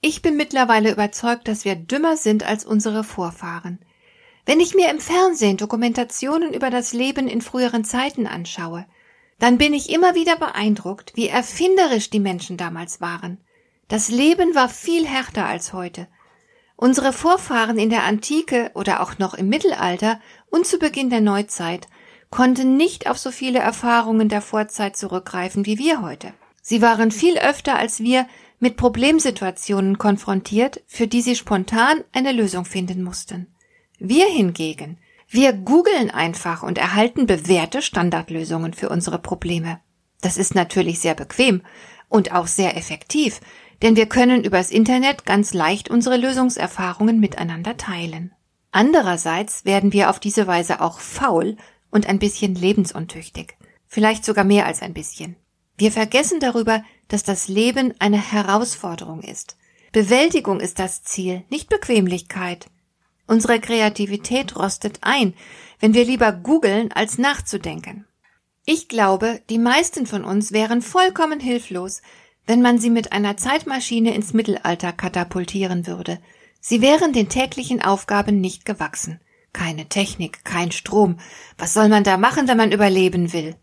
Ich bin mittlerweile überzeugt, dass wir dümmer sind als unsere Vorfahren. Wenn ich mir im Fernsehen Dokumentationen über das Leben in früheren Zeiten anschaue, dann bin ich immer wieder beeindruckt, wie erfinderisch die Menschen damals waren. Das Leben war viel härter als heute. Unsere Vorfahren in der Antike oder auch noch im Mittelalter und zu Beginn der Neuzeit konnten nicht auf so viele Erfahrungen der Vorzeit zurückgreifen wie wir heute. Sie waren viel öfter als wir mit Problemsituationen konfrontiert, für die sie spontan eine Lösung finden mussten. Wir hingegen, wir googeln einfach und erhalten bewährte Standardlösungen für unsere Probleme. Das ist natürlich sehr bequem und auch sehr effektiv, denn wir können übers Internet ganz leicht unsere Lösungserfahrungen miteinander teilen. Andererseits werden wir auf diese Weise auch faul und ein bisschen lebensuntüchtig. Vielleicht sogar mehr als ein bisschen. Wir vergessen darüber, dass das Leben eine Herausforderung ist. Bewältigung ist das Ziel, nicht Bequemlichkeit. Unsere Kreativität rostet ein, wenn wir lieber googeln, als nachzudenken. Ich glaube, die meisten von uns wären vollkommen hilflos, wenn man sie mit einer Zeitmaschine ins Mittelalter katapultieren würde. Sie wären den täglichen Aufgaben nicht gewachsen. Keine Technik, kein Strom. Was soll man da machen, wenn man überleben will?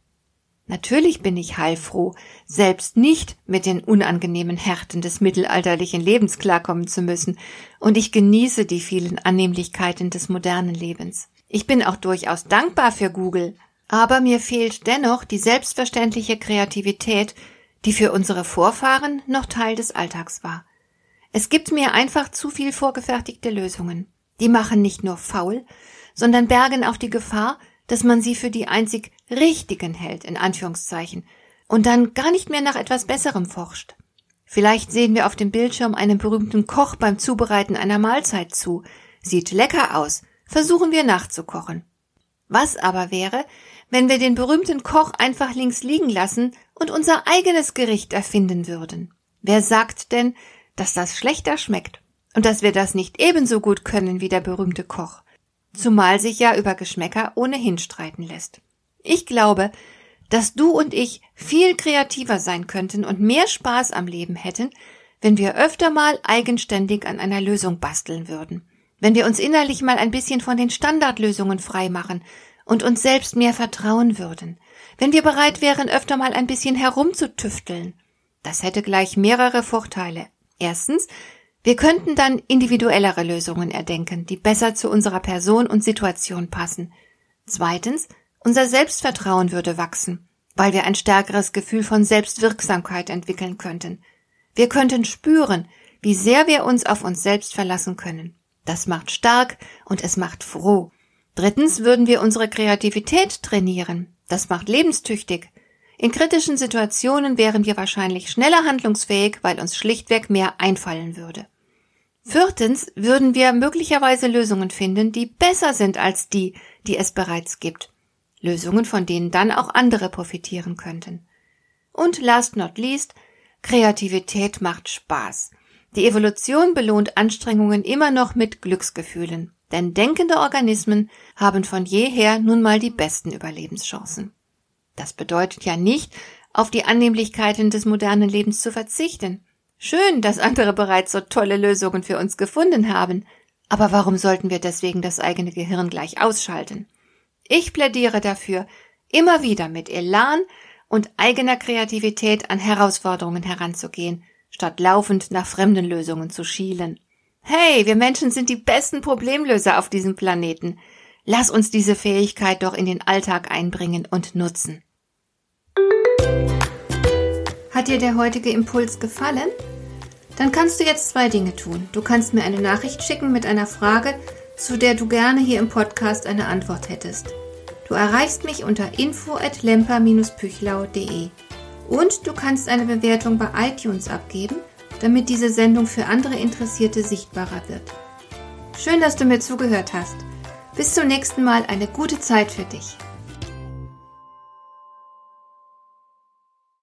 Natürlich bin ich heilfroh, selbst nicht mit den unangenehmen Härten des mittelalterlichen Lebens klarkommen zu müssen, und ich genieße die vielen Annehmlichkeiten des modernen Lebens. Ich bin auch durchaus dankbar für Google, aber mir fehlt dennoch die selbstverständliche Kreativität, die für unsere Vorfahren noch Teil des Alltags war. Es gibt mir einfach zu viel vorgefertigte Lösungen. Die machen nicht nur faul, sondern bergen auch die Gefahr, dass man sie für die einzig richtigen hält, in Anführungszeichen, und dann gar nicht mehr nach etwas Besserem forscht. Vielleicht sehen wir auf dem Bildschirm einen berühmten Koch beim Zubereiten einer Mahlzeit zu. Sieht lecker aus. Versuchen wir nachzukochen. Was aber wäre, wenn wir den berühmten Koch einfach links liegen lassen und unser eigenes Gericht erfinden würden? Wer sagt denn, dass das schlechter schmeckt und dass wir das nicht ebenso gut können wie der berühmte Koch? Zumal sich ja über Geschmäcker ohnehin streiten lässt. Ich glaube, dass du und ich viel kreativer sein könnten und mehr Spaß am Leben hätten, wenn wir öfter mal eigenständig an einer Lösung basteln würden. Wenn wir uns innerlich mal ein bisschen von den Standardlösungen freimachen und uns selbst mehr vertrauen würden. Wenn wir bereit wären, öfter mal ein bisschen herumzutüfteln. Das hätte gleich mehrere Vorteile. Erstens, wir könnten dann individuellere Lösungen erdenken, die besser zu unserer Person und Situation passen. Zweitens, unser Selbstvertrauen würde wachsen, weil wir ein stärkeres Gefühl von Selbstwirksamkeit entwickeln könnten. Wir könnten spüren, wie sehr wir uns auf uns selbst verlassen können. Das macht stark und es macht froh. Drittens würden wir unsere Kreativität trainieren. Das macht lebenstüchtig. In kritischen Situationen wären wir wahrscheinlich schneller handlungsfähig, weil uns schlichtweg mehr einfallen würde. Viertens würden wir möglicherweise Lösungen finden, die besser sind als die, die es bereits gibt. Lösungen, von denen dann auch andere profitieren könnten. Und last not least, Kreativität macht Spaß. Die Evolution belohnt Anstrengungen immer noch mit Glücksgefühlen, denn denkende Organismen haben von jeher nun mal die besten Überlebenschancen. Das bedeutet ja nicht, auf die Annehmlichkeiten des modernen Lebens zu verzichten. Schön, dass andere bereits so tolle Lösungen für uns gefunden haben, aber warum sollten wir deswegen das eigene Gehirn gleich ausschalten? Ich plädiere dafür, immer wieder mit Elan und eigener Kreativität an Herausforderungen heranzugehen, statt laufend nach fremden Lösungen zu schielen. Hey, wir Menschen sind die besten Problemlöser auf diesem Planeten. Lass uns diese Fähigkeit doch in den Alltag einbringen und nutzen. Hat dir der heutige Impuls gefallen? Dann kannst du jetzt zwei Dinge tun. Du kannst mir eine Nachricht schicken mit einer Frage, zu der du gerne hier im Podcast eine Antwort hättest. Du erreichst mich unter info@lemper-püchlau.de und du kannst eine Bewertung bei iTunes abgeben, damit diese Sendung für andere Interessierte sichtbarer wird. Schön, dass du mir zugehört hast. Bis zum nächsten Mal eine gute Zeit für dich.